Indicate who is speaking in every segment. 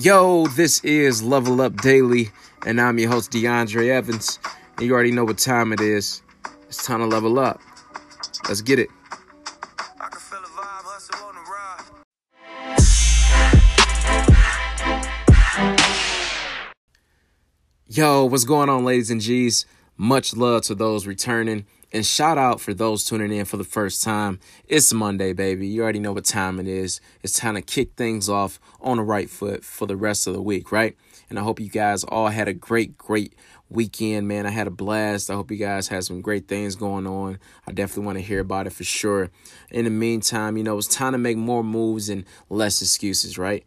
Speaker 1: Yo, this is Level Up Daily, and I'm your host, DeAndre Evans. And you already know what time it is. It's time to level up. Let's get it.
Speaker 2: I can feel the vibe, hustle on the ride.
Speaker 1: Yo, what's going on, ladies and G's? Much love to those returning. And shout out for those tuning in for the first time. It's Monday, baby. You already know what time it is. It's time to kick things off on the right foot for the rest of the week, right? And I hope you guys all had a great, great weekend, man. I had a blast. I hope you guys had some great things going on. I definitely want to hear about it for sure. In the meantime, you know, it's time to make more moves and less excuses, right?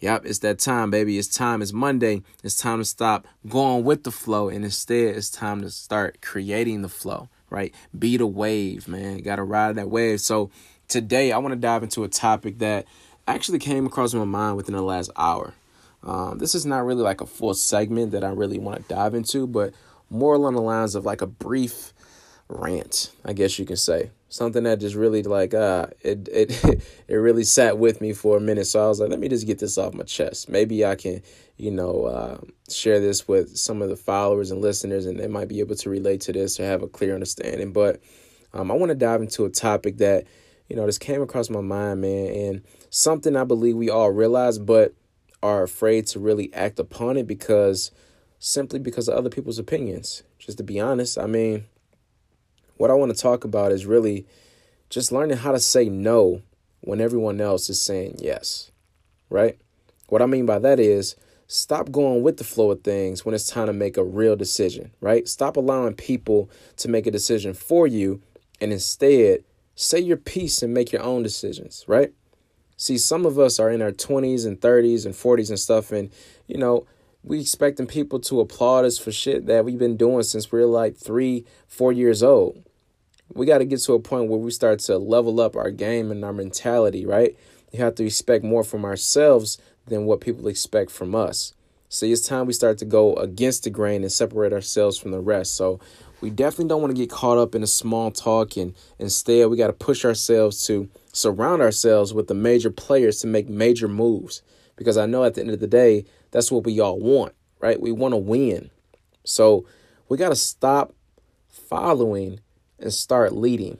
Speaker 1: Yep, it's that time, baby. It's time. It's Monday. It's time to stop going with the flow and instead it's time to start creating the flow right? Be the wave, man. Got to ride that wave. So today I want to dive into a topic that actually came across my mind within the last hour. Um, this is not really like a full segment that I really want to dive into, but more along the lines of like a brief rant, I guess you can say. Something that just really like uh it it it really sat with me for a minute. So I was like, let me just get this off my chest. Maybe I can, you know, uh, share this with some of the followers and listeners, and they might be able to relate to this or have a clear understanding. But um, I want to dive into a topic that you know just came across my mind, man, and something I believe we all realize, but are afraid to really act upon it because simply because of other people's opinions. Just to be honest, I mean what I want to talk about is really just learning how to say no when everyone else is saying yes, right? What I mean by that is stop going with the flow of things when it's time to make a real decision, right? Stop allowing people to make a decision for you and instead say your piece and make your own decisions, right? See, some of us are in our 20s and 30s and 40s and stuff, and you know, we expecting people to applaud us for shit that we've been doing since we we're like three, four years old we got to get to a point where we start to level up our game and our mentality, right? You have to expect more from ourselves than what people expect from us. So it's time we start to go against the grain and separate ourselves from the rest. So we definitely don't want to get caught up in a small talk and instead we got to push ourselves to surround ourselves with the major players to make major moves because I know at the end of the day that's what we all want, right? We want to win. So we got to stop following and start leading.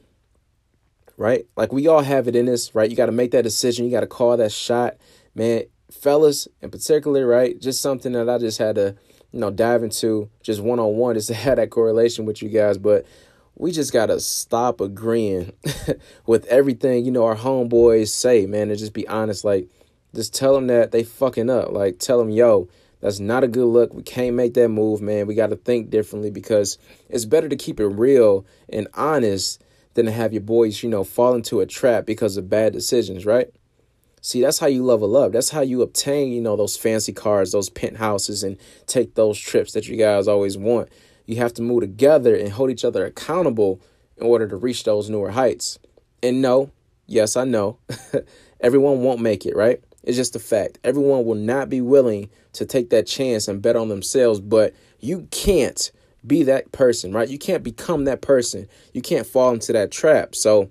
Speaker 1: Right? Like we all have it in us, right? You got to make that decision. You got to call that shot. Man, fellas in particular, right? Just something that I just had to, you know, dive into just one on one just to have that correlation with you guys. But we just got to stop agreeing with everything, you know, our homeboys say, man, and just be honest. Like, just tell them that they fucking up. Like, tell them, yo, that's not a good look. We can't make that move, man. We got to think differently because it's better to keep it real and honest than to have your boys, you know, fall into a trap because of bad decisions, right? See, that's how you level up. That's how you obtain, you know, those fancy cars, those penthouses, and take those trips that you guys always want. You have to move together and hold each other accountable in order to reach those newer heights. And no, yes, I know, everyone won't make it, right? It's just a fact. Everyone will not be willing to take that chance and bet on themselves, but you can't be that person, right? You can't become that person. You can't fall into that trap. So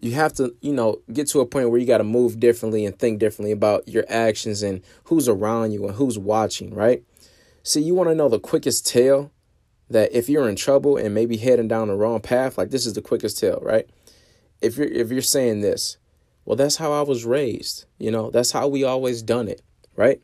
Speaker 1: you have to, you know, get to a point where you got to move differently and think differently about your actions and who's around you and who's watching, right? See, you want to know the quickest tell that if you're in trouble and maybe heading down the wrong path, like this is the quickest tell, right? If you're if you're saying this, well, that's how I was raised. You know, that's how we always done it, right?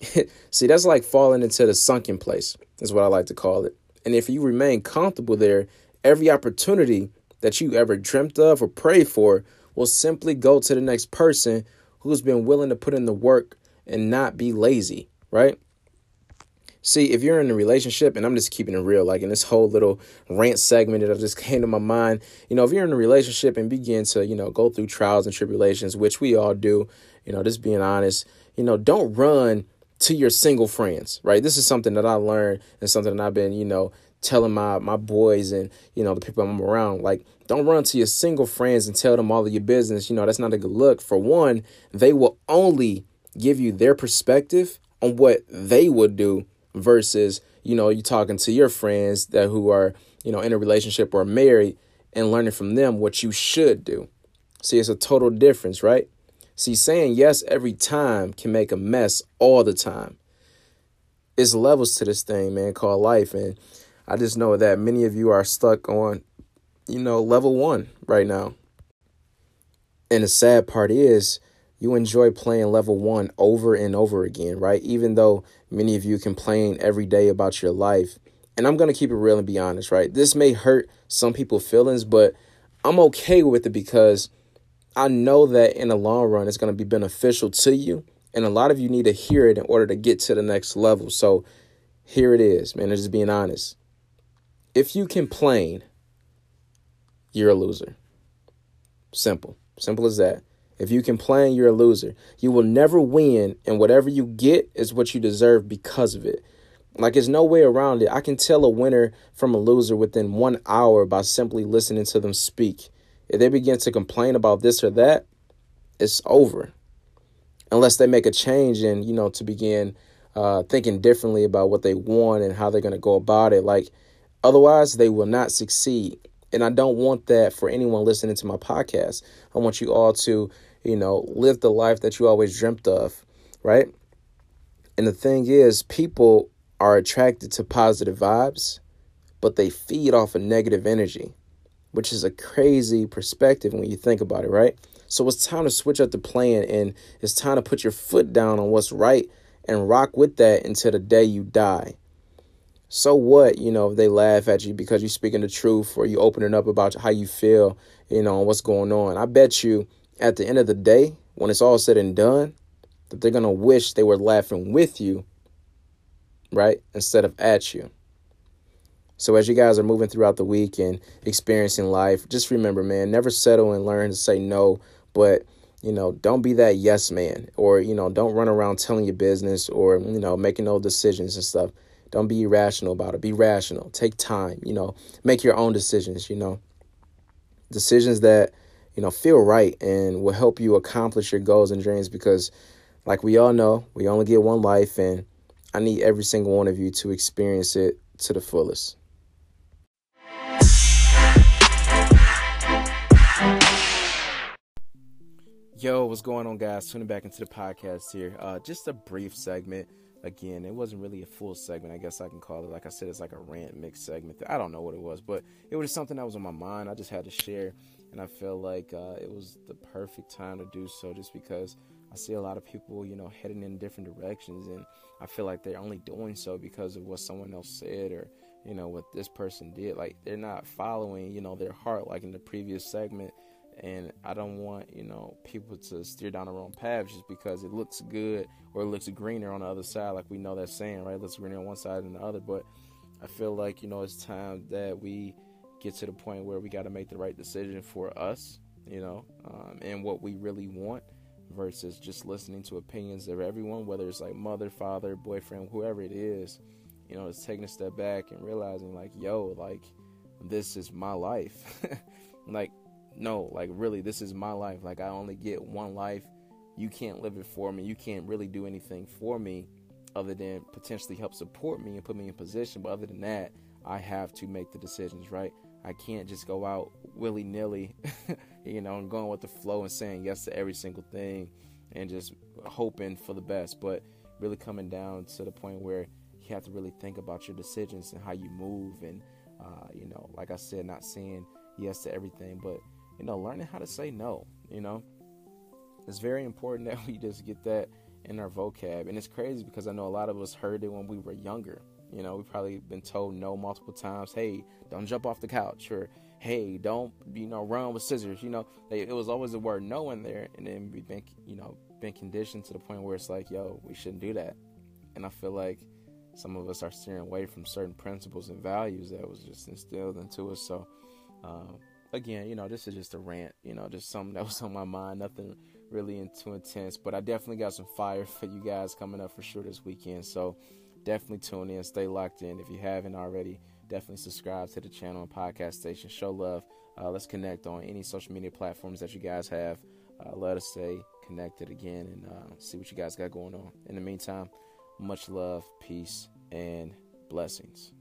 Speaker 1: See, that's like falling into the sunken place, is what I like to call it. And if you remain comfortable there, every opportunity that you ever dreamt of or prayed for will simply go to the next person who's been willing to put in the work and not be lazy, right? See, if you're in a relationship, and I'm just keeping it real, like in this whole little rant segment that I just came to my mind, you know, if you're in a relationship and begin to, you know, go through trials and tribulations, which we all do, you know, just being honest, you know, don't run to your single friends, right? This is something that I learned and something that I've been, you know, telling my my boys and you know the people I'm around like don't run to your single friends and tell them all of your business you know that's not a good look for one they will only give you their perspective on what they would do versus you know you talking to your friends that who are you know in a relationship or married and learning from them what you should do see it's a total difference right See, saying yes every time can make a mess all the time. It's levels to this thing, man, called life. And I just know that many of you are stuck on, you know, level one right now. And the sad part is, you enjoy playing level one over and over again, right? Even though many of you complain every day about your life. And I'm going to keep it real and be honest, right? This may hurt some people's feelings, but I'm okay with it because I know that in the long run, it's going to be beneficial to you. And a lot of you need to hear it in order to get to the next level. So here it is, man. Just being honest. If you complain, you're a loser. Simple. Simple as that. If you complain, you're a loser. You will never win, and whatever you get is what you deserve because of it. Like, there's no way around it. I can tell a winner from a loser within one hour by simply listening to them speak. If they begin to complain about this or that, it's over. Unless they make a change and, you know, to begin uh, thinking differently about what they want and how they're going to go about it. Like, otherwise, they will not succeed. And I don't want that for anyone listening to my podcast. I want you all to, you know, live the life that you always dreamt of, right? And the thing is, people are attracted to positive vibes, but they feed off of negative energy, which is a crazy perspective when you think about it, right? So it's time to switch up the plan and it's time to put your foot down on what's right and rock with that until the day you die. So what, you know, if they laugh at you because you're speaking the truth or you opening up about how you feel, you know, what's going on. I bet you at the end of the day, when it's all said and done, that they're going to wish they were laughing with you, right? Instead of at you. So as you guys are moving throughout the week and experiencing life, just remember, man, never settle and learn to say no, but you know, don't be that yes man or, you know, don't run around telling your business or, you know, making no decisions and stuff. Don't be irrational about it. Be rational. Take time, you know, make your own decisions, you know. Decisions that, you know, feel right and will help you accomplish your goals and dreams because like we all know, we only get one life and I need every single one of you to experience it to the fullest. Yo, what's going on, guys? Tuning back into the podcast here. Uh, just a brief segment. Again, it wasn't really a full segment. I guess I can call it. Like I said, it's like a rant mix segment. I don't know what it was, but it was something that was on my mind. I just had to share, and I felt like uh, it was the perfect time to do so, just because I see a lot of people, you know, heading in different directions, and I feel like they're only doing so because of what someone else said or you know what this person did. Like they're not following, you know, their heart, like in the previous segment and I don't want you know people to steer down the wrong path just because it looks good or it looks greener on the other side, like we know that saying, right? It looks greener on one side than the other, but I feel like you know it's time that we get to the point where we got to make the right decision for us, you know, um, and what we really want versus just listening to opinions of everyone, whether it's like mother, father, boyfriend, whoever it is. You know, it's taking a step back and realizing like, yo, like this is my life. like no, like really, this is my life. Like I only get one life. You can't live it for me. You can't really do anything for me other than potentially help support me and put me in position. But other than that, I have to make the decisions, right? I can't just go out willy nilly, you know, and going with the flow and saying yes to every single thing and just hoping for the best. But really coming down to the point where you have to really think about your decisions and how you move. And, uh, you know, like I said, not saying yes to everything, but you know, learning how to say no, you know. It's very important that we just get that in our vocab. And it's crazy because I know a lot of us heard it when we were younger. You know, we've probably been told no multiple times. Hey, don't jump off the couch, or hey, don't you know run with scissors. You know, it was always the word no in there, and then we've been you know been conditioned to the point where it's like, yo, we shouldn't do that. And I feel like some of us are steering away from certain principles and values that was just instilled into us. So, um, again, you know, this is just a rant, you know, just something that was on my mind, nothing really too intense, but I definitely got some fire for you guys coming up for sure this weekend. So definitely tune in, stay locked in. If you haven't already, definitely subscribe to the channel and podcast station. Show love. Uh, let's connect on any social media platforms that you guys have. Uh, let us stay connected again and uh, see what you guys got going on. In the meantime, much love, peace, and blessings.